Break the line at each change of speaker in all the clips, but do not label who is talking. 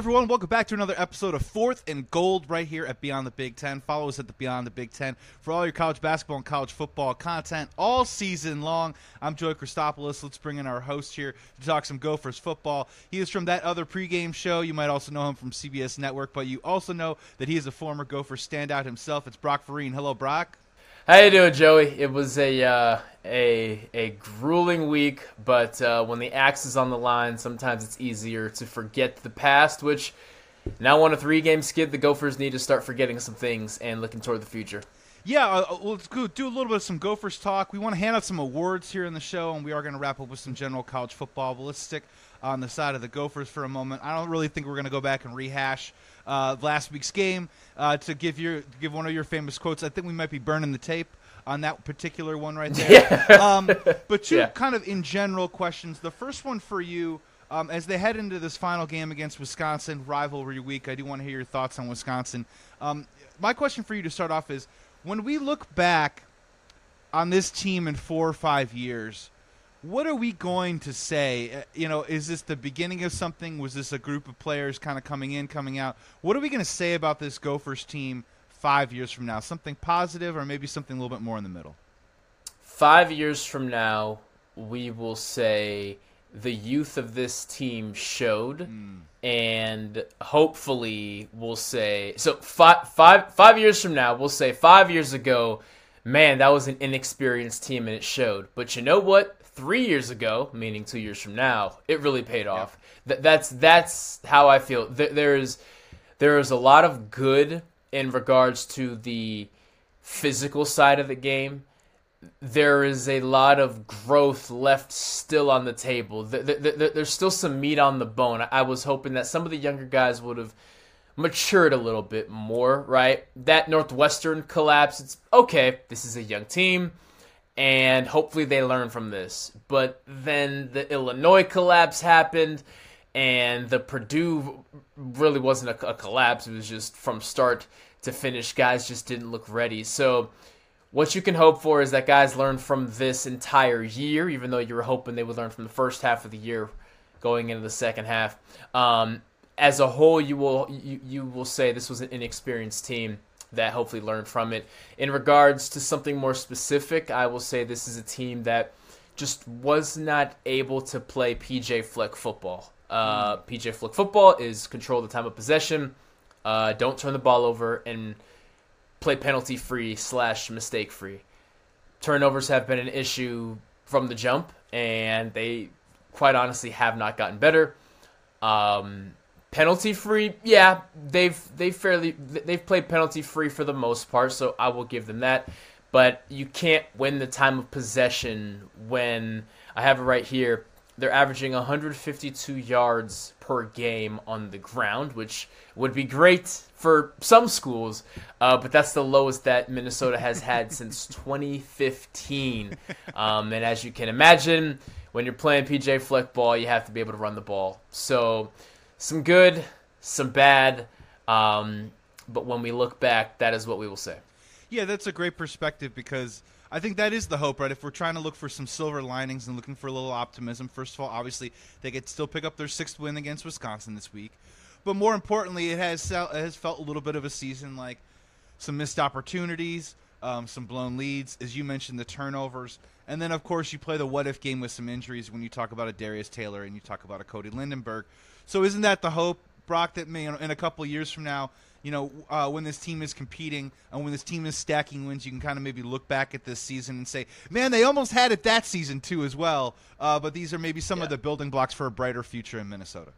Everyone. Welcome back to another episode of Fourth and Gold right here at Beyond the Big Ten. Follow us at the Beyond the Big Ten for all your college basketball and college football content all season long. I'm Joey Christopoulos. Let's bring in our host here to talk some Gophers football. He is from that other pregame show. You might also know him from CBS Network, but you also know that he is a former Gopher standout himself. It's Brock Vereen. Hello, Brock.
How you doing, Joey? It was a uh, a a grueling week, but uh, when the axe is on the line, sometimes it's easier to forget the past. Which now on a three game skid, the Gophers need to start forgetting some things and looking toward the future.
Yeah, uh, let's go do a little bit of some Gophers talk. We want to hand out some awards here in the show, and we are going to wrap up with some general college football. But let's stick on the side of the Gophers for a moment. I don't really think we're going to go back and rehash uh, last week's game uh, to give your give one of your famous quotes. I think we might be burning the tape on that particular one right there.
Yeah.
um, but two
Yeah.
kind of in general questions. The first one for you. Um, as they head into this final game against Wisconsin, rivalry week, I do want to hear your thoughts on Wisconsin. Um, my question for you to start off is when we look back on this team in four or five years, what are we going to say? Uh, You know, is this the beginning of something? Was this a group of players kind of coming in, coming out? What are we going to say about this Gophers team five years from now? Something positive, or maybe something a little bit more in the middle?
Five years from now, we will say the youth of this team showed, mm. and hopefully we'll say so. Five five five years from now, we'll say five years ago, man, that was an inexperienced team and it showed. But you know what? Three years ago, meaning two years from now, it really paid off. Th- that's that's how I feel. Th- there's there is a lot of good in regards to the physical side of the game there is a lot of growth left still on the table. Th- th- th- There's still some meat on the bone. I was hoping that some of the younger guys would have matured a little bit more, right? That Northwestern collapse, it's okay, this is a young team, and hopefully they learn from this. But then the Illinois collapse happened, and the Purdue really wasn't a collapse. It was just from start to finish, guys just didn't look ready. So, what you can hope for is that guys learn from this entire year, even though you were hoping they would learn from the first half of the year going into the second half. Um, as a whole, you will you, you will say this was an inexperienced team that hopefully learned from it. In regards to something more specific, I will say this is a team that just was not able to play PJ Fleck football. Uh, PJ Fleck football is control the time of possession, uh, don't turn the ball over, and play penalty free slash mistake free. Turnovers have been an issue from the jump, and they quite honestly have not gotten better. Um, penalty free, yeah, they've they fairly they've played penalty free for the most part, so I will give them that. But you can't win the time of possession when I have it right here. They're averaging 152 yards per game on the ground, which would be great for some schools, uh, but that's the lowest that Minnesota has had since 2015. Um, and as you can imagine, when you're playing PJ Fleck ball, you have to be able to run the ball. So, some good, some bad, um, but when we look back, that is what we will say.
Yeah, that's a great perspective because I think that is the hope, right? If we're trying to look for some silver linings and looking for a little optimism, first of all, obviously they could still pick up their sixth win against Wisconsin this week, but more importantly, it has it has felt a little bit of a season like some missed opportunities, um, some blown leads, as you mentioned, the turnovers, and then of course you play the what if game with some injuries when you talk about a Darius Taylor and you talk about a Cody Lindenberg. So isn't that the hope, Brock, that may, in a couple years from now? You know, uh, when this team is competing and when this team is stacking wins, you can kind of maybe look back at this season and say, "Man, they almost had it that season too, as well." Uh, but these are maybe some of the building blocks for a brighter future in Minnesota.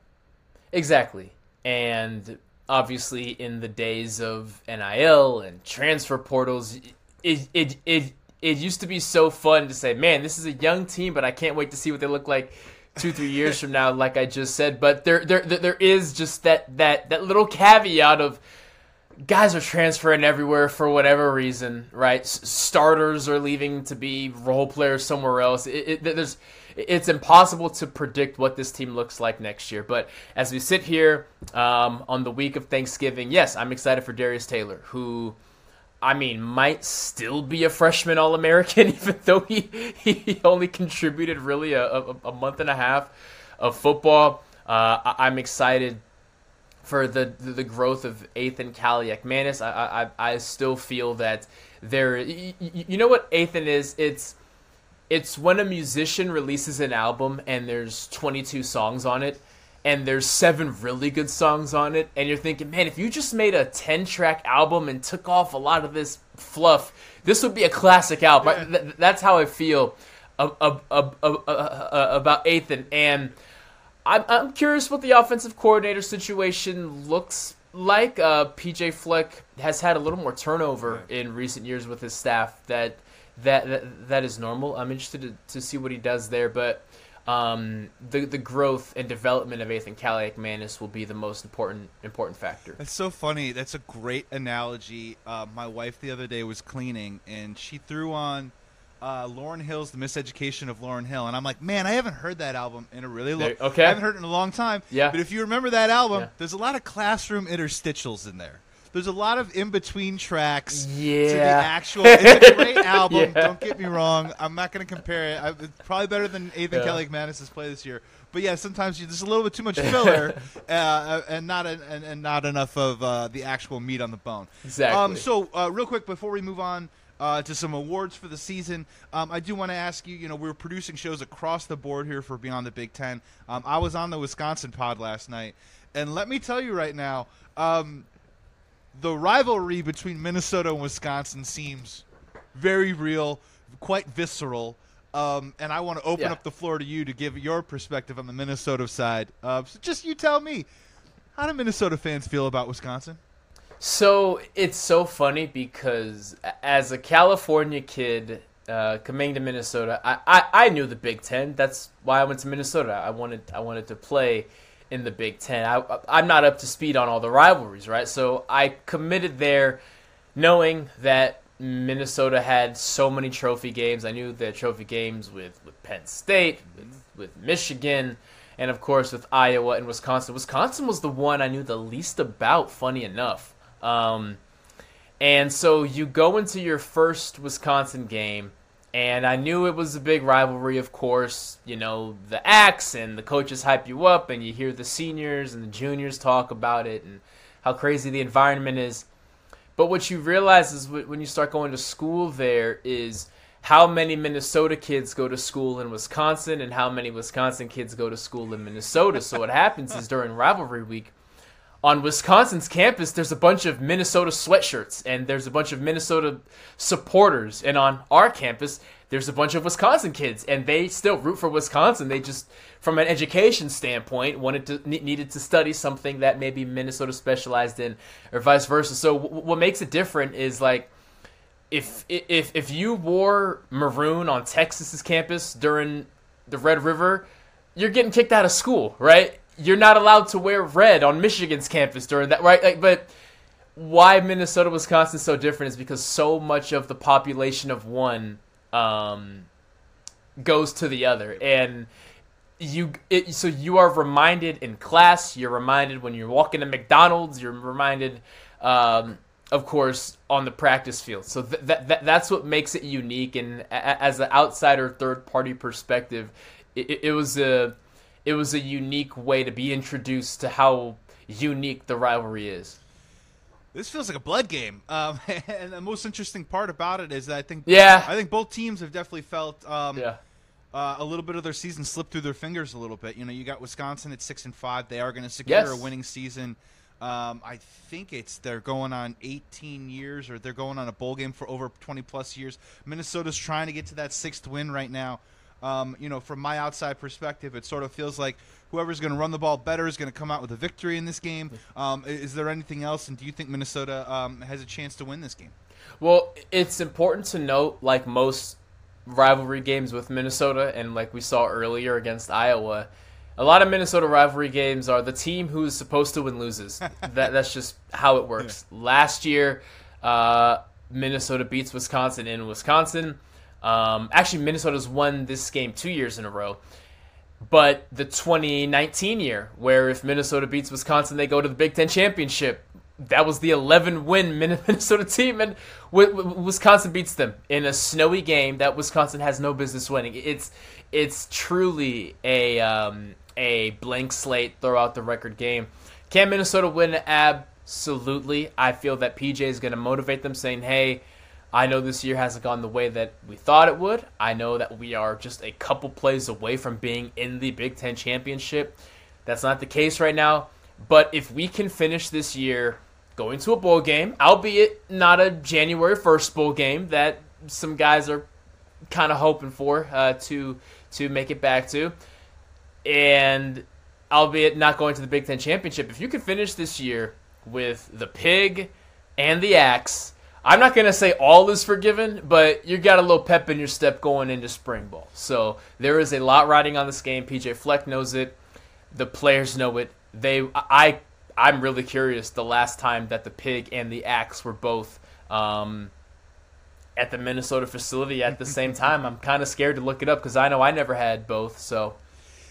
Exactly. And obviously, in the days of NIL and transfer portals, it, it, it, it used to be so fun to say, man, this is a young team, but I can't wait to see what they look like two, three years from now, like I just said. But there, there, there is just that, that, that little caveat of guys are transferring everywhere for whatever reason, right? Starters are leaving to be role players somewhere else. It, it, there's, it's impossible to predict what this team looks like next year. But as we sit here um, on the week of Thanksgiving, yes, I'm excited for Darius Taylor, who. I mean, might still be a freshman All American, even though he, he only contributed really a, a, a month and a half of football. Uh, I- I'm excited for the the, the growth of Ethan Kaliakmanis. I, I I still feel that there. You, you know what Ethan is? It's it's when a musician releases an album and there's 22 songs on it and there's seven really good songs on it and you're thinking man if you just made a 10 track album and took off a lot of this fluff this would be a classic album yeah. that's how i feel uh, uh, uh, about ethan and I'm, I'm curious what the offensive coordinator situation looks like uh, pj fleck has had a little more turnover in recent years with his staff that that that, that is normal. I'm interested to, to see what he does there, but um, the the growth and development of Ethan Kaliakmanis will be the most important important factor.
That's so funny. That's a great analogy. Uh, my wife the other day was cleaning and she threw on uh, Lauryn Hill's "The Miseducation of Lauryn Hill," and I'm like, man, I haven't heard that album in a really long.
Okay.
I haven't heard it in a long time.
Yeah.
But if you remember that album,
Yeah.
there's a lot of classroom interstitials in there. There's a lot of in between tracks to the actual. It's a great album.
Yeah.
Don't get me wrong. I'm not going to compare it. I, it's probably better than Ethan
Yeah.
Kaliakmanis's play this year. But yeah, sometimes you, there's a little bit too much filler, uh, and not en- and, and not enough of uh, the actual meat on the bone.
Exactly.
Um, so uh, real quick before we move on. Uh, to some awards for the season, um, I do want to ask you. You know, we're producing shows across the board here for Beyond the Big Ten. Um, I was on the Wisconsin pod last night, and let me tell you right now, um, the rivalry between Minnesota and Wisconsin seems very real, quite visceral. Um, and I want to open
Yeah.
up the floor to you to give your perspective on the Minnesota side. Uh, so just you tell me, how do Minnesota fans feel about Wisconsin?
So it's so funny because as a California kid uh, coming to Minnesota, I, I, I knew the Big Ten. That's why I went to Minnesota. I wanted I wanted to play in the Big Ten. I, I'm not up to speed on all the rivalries, right? So I committed there, knowing that Minnesota had so many trophy games. I knew the trophy games with, with Penn State, with, with Michigan, and of course with Iowa and Wisconsin. Wisconsin was the one I knew the least about, funny enough. Um, and so you go into your first Wisconsin game, and I knew it was a big rivalry, of course. You know, the axe and the coaches hype you up, and you hear the seniors and the juniors talk about it and how crazy the environment is. But what you realize is when you start going to school there is how many Minnesota kids go to school in Wisconsin and how many Wisconsin kids go to school in Minnesota. so what happens is during rivalry week, on Wisconsin's campus, there's a bunch of Minnesota sweatshirts and there's a bunch of Minnesota supporters. And on our campus, there's a bunch of Wisconsin kids and they still root for Wisconsin. They just, from an education standpoint, wanted to needed to study something that maybe Minnesota specialized in, or vice versa. So w- what makes it different is like if if if you wore maroon on Texas's campus during the Red River, you're getting kicked out of school, right? You're not allowed to wear red on Michigan's campus during that, right? Like, but why Minnesota, Wisconsin is so different is because so much of the population of one um, goes to the other, and you it, so you are reminded in class. You're reminded when you're walking to McDonald's. You're reminded. Um, of course, on the practice field. So th- that, that that's what makes it unique. And a- as an outsider, third party perspective, it- it was a it was a unique way to be introduced to how unique the rivalry is.
This feels like a blood game. Um, and the most interesting part about it is that I think
Yeah.
I think both teams have definitely felt um,
Yeah,
uh, a little bit of their season slip through their fingers a little bit. You know, you got Wisconsin at six and five. They are going to secure
Yes.
a winning season. Um, I think it's they're going on 18 years, or they're going on a bowl game for over 20 plus years. Minnesota's trying to get to that sixth win right now. Um, you know, from my outside perspective, it sort of feels like whoever's going to run the ball better is going to come out with a victory in this game. Um, is there anything else? And do you think Minnesota um, has a chance to win this game?
Well, it's important to note, like most rivalry games with Minnesota, and like we saw earlier against Iowa, a lot of Minnesota rivalry games are the team who is supposed to win loses. that that's just how it works. Last year, uh, Minnesota beats Wisconsin in Wisconsin. Um, actually, Minnesota's won this game two years in a row. But the 2019 year, where if Minnesota beats Wisconsin, they go to the Big Ten championship. That was the 11 win Minnesota team, and Wi- Wi- Wisconsin beats them in a snowy game that Wisconsin has no business winning. It's it's truly a um, a blank slate, throw out the record game. Can Minnesota win? Absolutely. I feel that PJ is going to motivate them, saying, "Hey, I know this year hasn't gone the way that we thought it would. I know that we are just a couple plays away from being in the Big Ten championship. That's not the case right now. But if we can finish this year going to a bowl game, albeit not a January 1st bowl game that some guys are kind of hoping for uh, to to make it back to, and albeit not going to the Big Ten championship, if you can finish this year with the pig and the axe, I'm not going to say all is forgiven, but you got a little pep in your step going into spring ball. So there is a lot riding on this game. PJ Fleck knows it. The players know it. They, I, I'm really curious. The last time that the pig and the axe were both um, at the Minnesota facility at the same time, I'm kind of scared to look it up because I know I never had both. So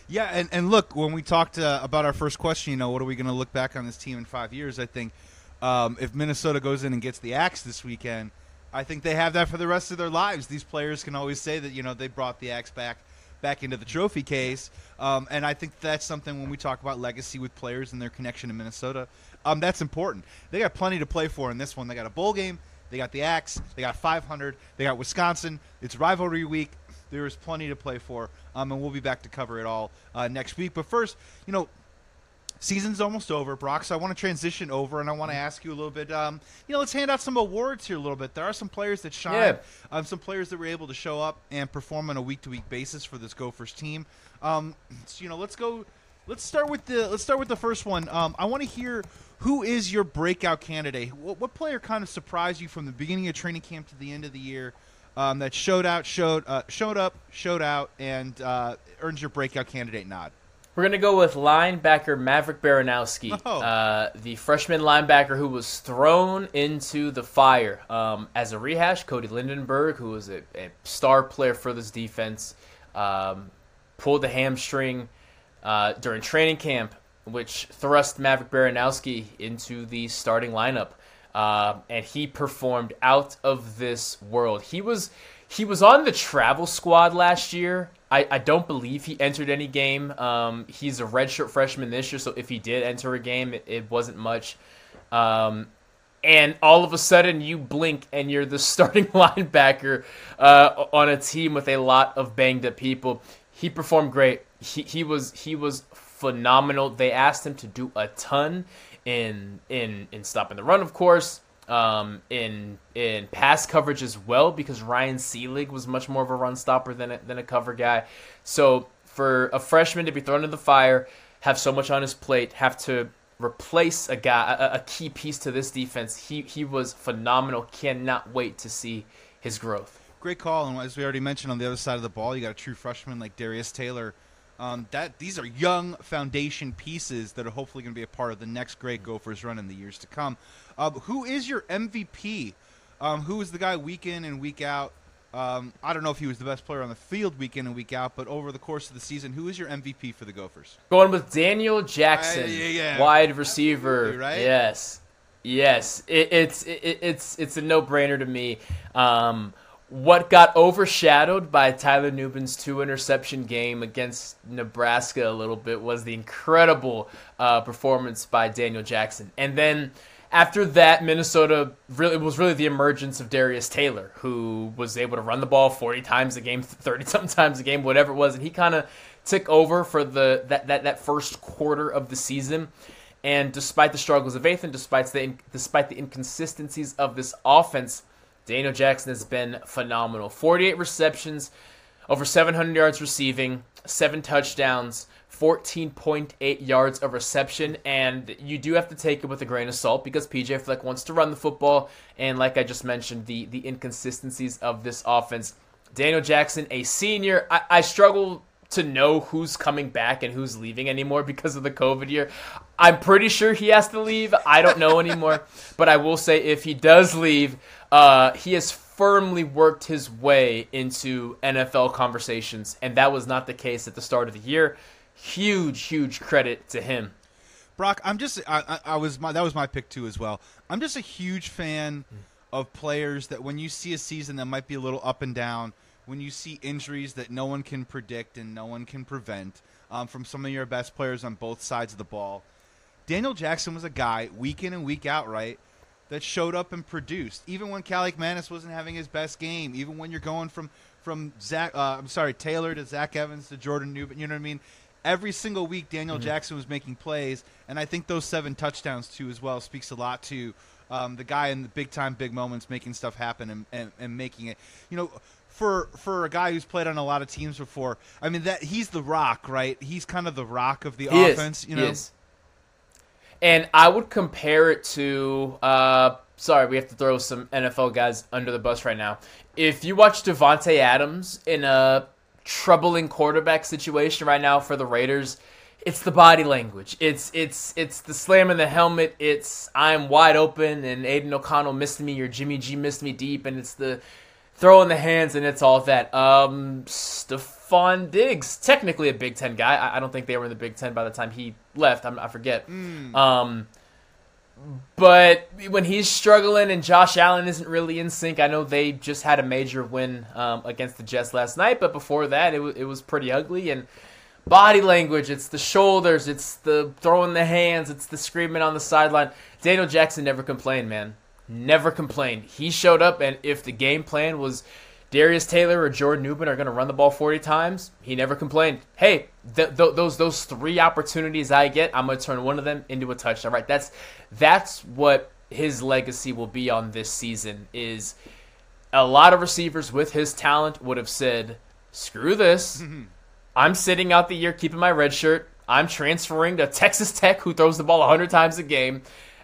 Yeah, and, and look, when we talked uh, about our first question, you know, what are we going to look back on this team in five years? I think um, if Minnesota goes in and gets the axe this weekend, I think they have that for the rest of their lives. These players can always say that you know they brought the axe back back into the trophy case, um, and I think that's something when we talk about legacy with players and their connection to Minnesota, um, that's important. They got plenty to play for in this one. They got a bowl game. They got the axe. They got 500. They got Wisconsin. It's rivalry week. There is plenty to play for, um, and we'll be back to cover it all uh, next week. But first, you know, season's almost over, Brock. So I want to transition over, and I want to ask you a little bit. Um, you know, let's hand out some awards here a little bit. There are some players that shine,
Yeah.
um, some players that were able to show up and perform on a week-to-week basis for this Gophers team. Um, so, you know, let's go. Let's start with the let's start with the first one. Um, I want to hear who is your breakout candidate. What, what player kind of surprised you from the beginning of training camp to the end of the year? Um, that showed out, showed uh, showed up, showed out, and uh, earns your breakout candidate nod.
We're going to go with linebacker Maverick Baranowski,
Oh.
uh, the freshman linebacker who was thrown into the fire. Um, as a rehash, Cody Lindenberg, who was a, a star player for this defense, um, pulled the hamstring uh, during training camp, which thrust Maverick Baranowski into the starting lineup. Uh, and he performed out of this world. He was he was on the travel squad last year. I, I don't believe he entered any game. Um, he's a redshirt freshman this year, so if he did enter a game, it, it wasn't much. Um, and all of a sudden, you blink and you're the starting linebacker uh, on a team with a lot of banged up people. He performed great. He, he was he was phenomenal. They asked him to do a ton in in in stopping the run, of course um, in in pass coverage as well because Ryan Seelig was much more of a run stopper than a, than a cover guy. So for a freshman to be thrown in the fire, have so much on his plate, have to replace a guy, a, a key piece to this defense, he he was phenomenal. Cannot wait to see his growth.
Great call, and as we already mentioned, on the other side of the ball, you got a true freshman like Darius Taylor. Um, that these are young foundation pieces that are hopefully going to be a part of the next great Gophers run in the years to come. Uh, who is your MVP? Um, who is the guy week in and week out? Um, I don't know if he was the best player on the field week in and week out, but over the course of the season, who is your MVP for the Gophers?
Going with Daniel Jackson,
Uh, yeah, yeah.
wide receiver.
Right?
Yes, yes. It, it's it, it's it's a no brainer to me. Um, what got overshadowed by Tyler Nubin's two interception game against Nebraska a little bit was the incredible uh, performance by Daniel Jackson, and then. After that, Minnesota really it was really the emergence of Darius Taylor, who was able to run the ball forty times a game, thirty sometimes a game, whatever it was, and he kind of took over for the that, that that first quarter of the season. And despite the struggles of Ethan, despite the despite the inconsistencies of this offense, Daniel Jackson has been phenomenal. 48 receptions, over 700 yards receiving, seven touchdowns, 14.8 yards of reception, and you do have to take it with a grain of salt because PJ Fleck wants to run the football, and like I just mentioned, the the inconsistencies of this offense. Daniel Jackson, a senior, I, I struggle to know who's coming back and who's leaving anymore because of the COVID year. I'm pretty sure he has to leave. I don't know anymore, but I will say if he does leave, uh, he has firmly worked his way into NFL conversations, and that was not the case at the start of the year. Huge, huge credit to him.
Brock, I'm just I, I, I was my that was my pick too as well. I'm just a huge fan of players that when you see a season that might be a little up and down, when you see injuries that no one can predict and no one can prevent um, from some of your best players on both sides of the ball, Daniel Jackson was a guy week in and week out, right? That showed up and produced, even when Kaliakmanis wasn't having his best game, even when you're going from from Zach, uh, I'm sorry, Taylor to Zach Evans to Jordan Nubin. You know what I mean? Every single week, Daniel
Mm-hmm.
Jackson was making plays, and I think those seven touchdowns too, as well, speaks a lot to um, the guy in the big time, big moments, making stuff happen and, and, and making it. You know, for for a guy who's played on a lot of teams before, I mean that he's the rock, right? He's kind of the rock of the
He is.
offense. You
He
know,
is. And I would compare it to. Uh, sorry, we have to throw some NFL guys under the bus right now. If you watch Davante Adams in a troubling quarterback situation right now for the Raiders, it's the body language. It's it's it's the slam in the helmet. It's I'm wide open and Aidan O'Connell missed me or Jimmy G missed me deep, and it's the throw in the hands and it's all that. Um, Stefon Diggs, technically a Big Ten guy. I, I don't think they were in the Big Ten by the time he left. I'm, I forget. Um, but when he's struggling and Josh Allen isn't really in sync, I know they just had a major win um, against the Jets last night, but before that, it, w- it was pretty ugly. And body language, it's the shoulders, it's the throwing the hands, it's the screaming on the sideline. Daniel Jackson never complained, man. Never complained. He showed up, and if the game plan was Darius Taylor or Jordan Nubin are going to run the ball 40 times, he never complained. Hey, th- th- those those three opportunities I get, I'm going to turn one of them into a touchdown. Right? That's that's what his legacy will be on this season. Is a lot of receivers with his talent would have said, "Screw this." Mm-hmm. I'm sitting out the year keeping my red shirt. I'm transferring to Texas Tech, who throws the ball 100 times a game,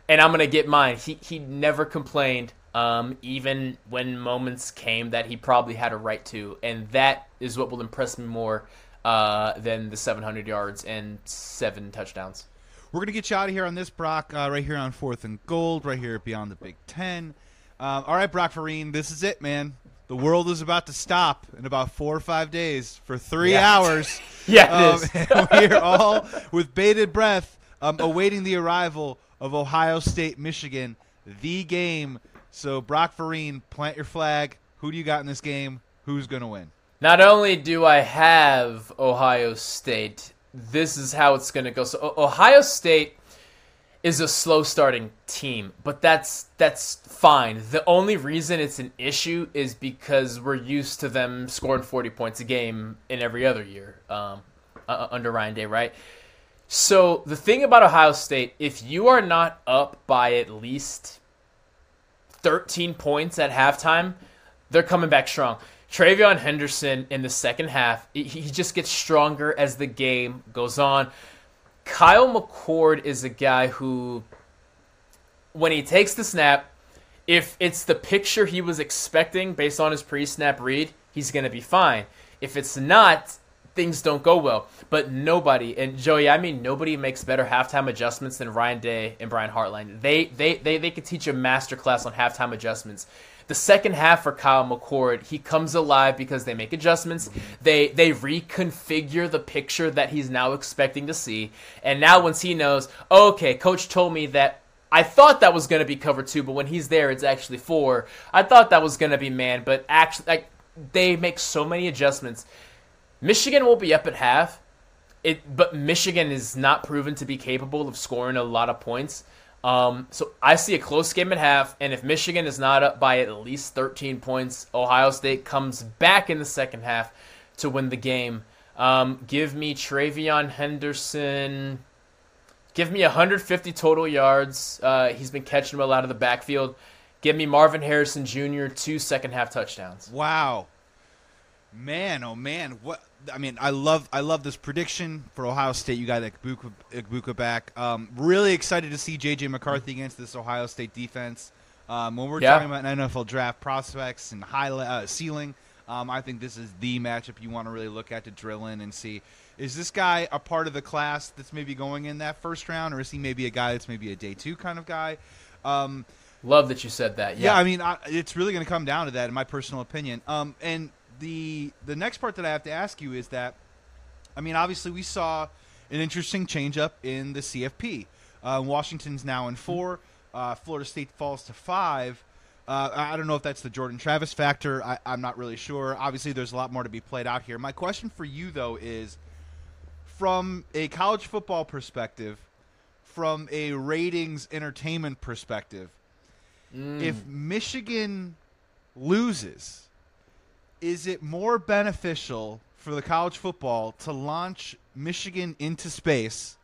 and I'm going to get mine. He, he never complained, um, even when moments came that he probably had a right to. And that is what will impress me more uh, than the 700 yards and seven touchdowns.
We're gonna get you out of here on this, Brock. Uh, right here on Fourth and Gold, right here Beyond the Big Ten. Um, all right, Brock Vereen, this is it, man. The world is about to stop in about four or five days for three
Yeah.
hours.
Yeah, it
Um, we are all with bated breath, um, awaiting the arrival of Ohio State, Michigan, the game. So, Brock Vereen, plant your flag. Who do you got in this game? Who's gonna win?
Not only do I have Ohio State, this is how it's going to go. So Ohio State is a slow starting team, but that's that's fine. The only reason it's an issue is because we're used to them scoring 40 points a game in every other year um, uh, under Ryan Day, right? So the thing about Ohio State, if you are not up by at least 13 points at halftime, they're coming back strong. TreVeyon Henderson in the second half, he, he just gets stronger as the game goes on. Kyle McCord is a guy who, when he takes the snap, if it's the picture he was expecting based on his pre snap read, he's going to be fine. If it's not, things don't go well. But nobody, and Joey, I mean nobody makes better halftime adjustments than Ryan Day and Brian Hartline. They they they, they could teach a master class on halftime adjustments. The second half for Kyle McCord, he comes alive because they make adjustments. They they reconfigure the picture that he's now expecting to see. And now once he knows, okay, coach told me that I thought that was going to be cover two, but when he's there, it's actually four. I thought that was going to be man, but actually, like they make so many adjustments. Michigan will be up at half, it, but Michigan is not proven to be capable of scoring a lot of points. Um, so I see a close game at half, and if Michigan is not up by at least 13 points, Ohio State comes back in the second half to win the game. Um, give me TreVeyon Henderson. Give me 150 total yards. Uh, he's been catching well out of the backfield. Give me Marvin Harrison Jr. two second half touchdowns.
Wow, man, oh man, what? I mean, I love I love this prediction for Ohio State. You got Egbuka, Egbuka back. Um, really excited to see JJ McCarthy against this Ohio State defense. Um, when we're
Yeah.
talking about NFL draft prospects and high uh, ceiling, um, I think this is the matchup you want to really look at to drill in and see. Is this guy a part of the class that's maybe going in that first round, or is he maybe a guy that's maybe a day two kind of guy? Um,
Love that you said that.
yeah,
Yeah,
I mean, I, it's really going to come down to that, in my personal opinion. Um, and the the next part that I have to ask you is that, I mean, obviously we saw an interesting changeup in the CFP. Uh, Washington's now in four. Uh, Florida State falls to five. Uh, I don't know if that's the Jordan Travis factor. I, I'm not really sure. Obviously, there's a lot more to be played out here. My question for you, though, is from a college football perspective, from a ratings entertainment perspective.
Mm.
If Michigan loses, is it more beneficial for the college football to launch Michigan into space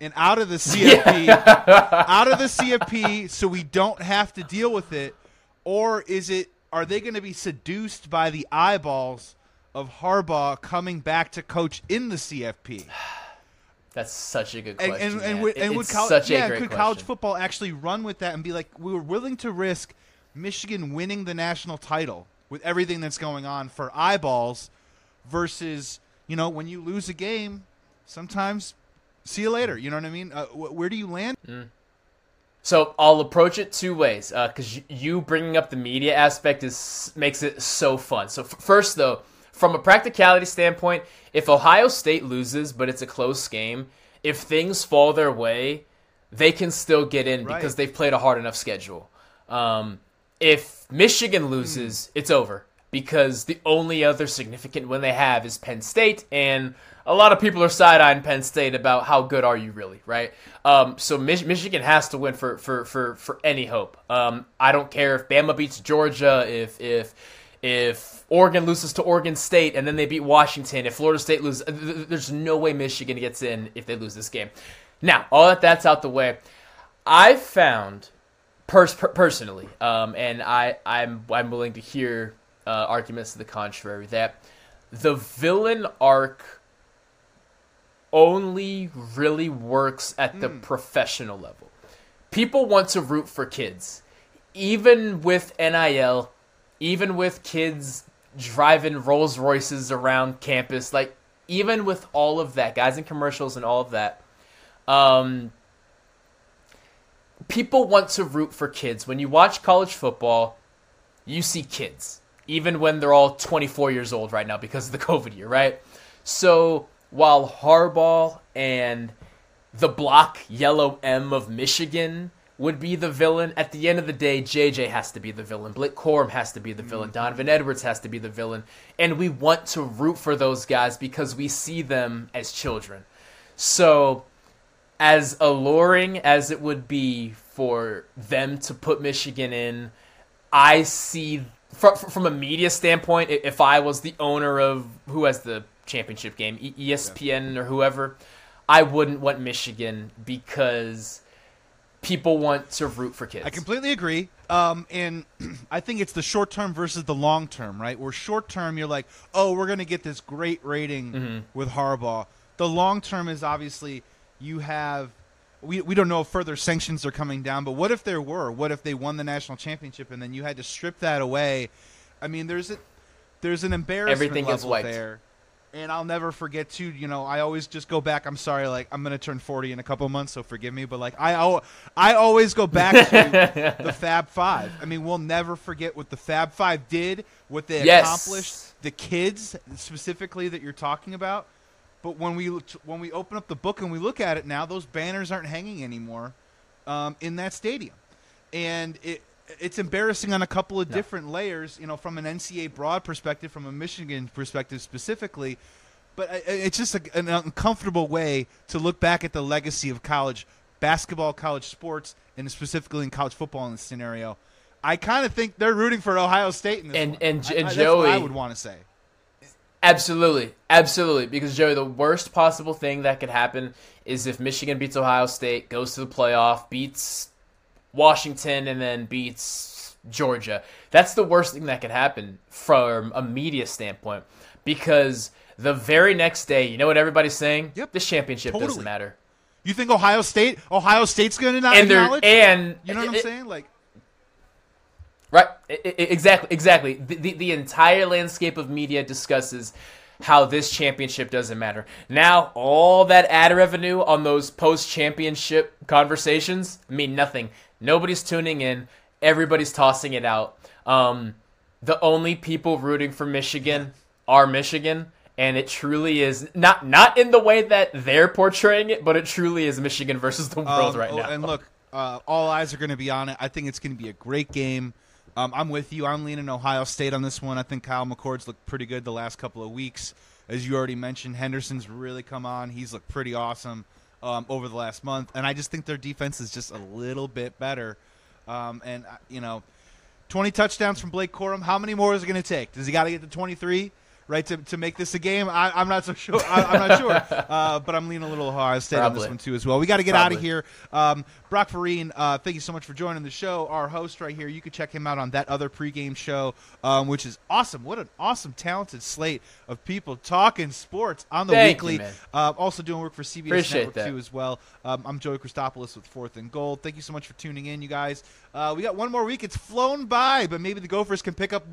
and out of the CFP, out of the CFP, so we don't have to deal with it, or is it? Are they going to be seduced by the eyeballs of Harbaugh coming back to coach in the CFP?
That's such a good question.
and, and,
man.
would, and would
it's
col-
such
yeah,
a great
could
question.
college football actually run with that and be like, we were willing to risk Michigan winning the national title with everything that's going on for eyeballs versus, you know, when you lose a game, sometimes see you later. You know what I mean? Uh, wh- where do you land?
So I'll approach it two ways because y you bringing up the media aspect is makes it so fun. So f- first, though, from a practicality standpoint, if Ohio State loses but it's a close game, if things fall their way, they can still get in
Right.
because they've played a hard enough schedule. Um, if Michigan loses, it's over because the only other significant win they have is Penn State, and a lot of people are side eyeing Penn State about how good are you really, right? Um, so Mich- Michigan has to win for for for for any hope. Um, I don't care if Bama beats Georgia, if if if Oregon loses to Oregon State and then they beat Washington, if Florida State loses, th- th- there's no way Michigan gets in if they lose this game. Now, all that that's out the way, I've found pers- per- personally, um, and I I'm I'm willing to hear uh, arguments to the contrary that the villain arc only really works at the professional level. People want to root for kids, even with NIL, even with kids driving Rolls Royces around campus, like even with all of that, guys in commercials and all of that. Um, people want to root for kids. When you watch college football, you see kids, even when they're all 24 years old right now because of the COVID year, right? So while Harbaugh and the block yellow M of Michigan would be the villain, at the end of the day, JJ has to be the villain. Blake Corum has to be the villain. Mm-hmm. Donovan Edwards has to be the villain. And we want to root for those guys because we see them as children. So as alluring as it would be for them to put Michigan in, I see from, from a media standpoint, if I was the owner of who has the championship game, ESPN or whoever, I wouldn't want Michigan because people want to root for kids.
I completely agree. Um, and I think it's the short term versus the long term, right? Where short term, you're like, oh, we're going to get this great rating
Mm-hmm.
with Harbaugh. The long term is obviously you have. We, we don't know if further sanctions are coming down, but what if there were? What if they won the national championship and then you had to strip that away? I mean, there's a there's an embarrassment
Everything
level there. And I'll never forget too. You know, I always just go back. I'm sorry, like I'm gonna turn 40 in a couple months, so forgive me. But like I, I always go back to the Fab Five. I mean, we'll never forget what the Fab Five did, what they
Yes.
accomplished, the kids specifically that you're talking about. But when we when we open up the book and we look at it now, those banners aren't hanging anymore um, in that stadium, and it it's embarrassing on a couple of different layers. You know, from an NCAA broad perspective, from a Michigan perspective specifically. But it's just a, an uncomfortable way to look back at the legacy of college basketball, college sports, and specifically in college football in this scenario. I kind of think they're rooting for Ohio State in this
And-
one.
and- and
I- that's what I
Joey-
would want to say.
Absolutely, absolutely. Because Joey, the worst possible thing that could happen is if Michigan beats Ohio State, goes to the playoff, beats Washington, and then beats Georgia. That's the worst thing that could happen from a media standpoint. Because the very next day, you know what everybody's saying?
Yep.
This championship
Totally.
doesn't matter.
You think Ohio State? Ohio State's going to not
And
acknowledge?
and
you know what I'm
it-
saying? Like,
Right. I- I- exactly. Exactly. The, the, the entire landscape of media discusses how this championship doesn't matter. Now, all that ad revenue on those post championship conversations mean nothing. Nobody's tuning in. Everybody's tossing it out. Um, the only people rooting for Michigan are Michigan. And it truly is not not in the way that they're portraying it, but it truly is Michigan versus the world
Um,
right
oh,
now.
And look, uh, all eyes are going to be on it. I think it's going to be a great game. Um, I'm with you. I'm leaning Ohio State on this one. I think Kyle McCord's looked pretty good the last couple of weeks. As you already mentioned, Henderson's really come on. He's looked pretty awesome. um, over the last month, and I just think their defense is just a little bit better. Um, and uh, you know, 20 touchdowns from Blake Corum. How many more is it going to take? Does he got to get to 23? Right to, to make this a game, I, I'm not so sure. I, am not sure, uh, but I'm leaning a little hard state on this one too as well. We got to get out of here. Um, Brock Vereen, uh, thank you so much for joining the show. Our host right here. You can check him out on that other pregame show, um, which is awesome. What an awesome, talented slate of people talking sports on the
Thank you,
weekly.
man.
uh, also doing work for CBS
Appreciate
Network
that.
too as well. Um, I'm Joey Christopoulos with Fourth and Gold. Thank you so much for tuning in, you guys. Uh, we got one more week. It's flown by, but maybe the Gophers can pick up.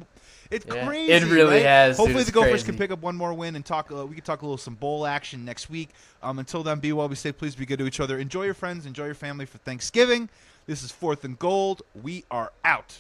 It's
Yeah,
crazy.
it really
right?
has.
Hopefully, the Gophers
crazy.
can pick up one more win and talk. Uh, we can talk a little some bowl action next week. Um, until then, be well. Be safe. Please be good to each other. Enjoy your friends. Enjoy your family for Thanksgiving. This is Fourth and Gold. We are out.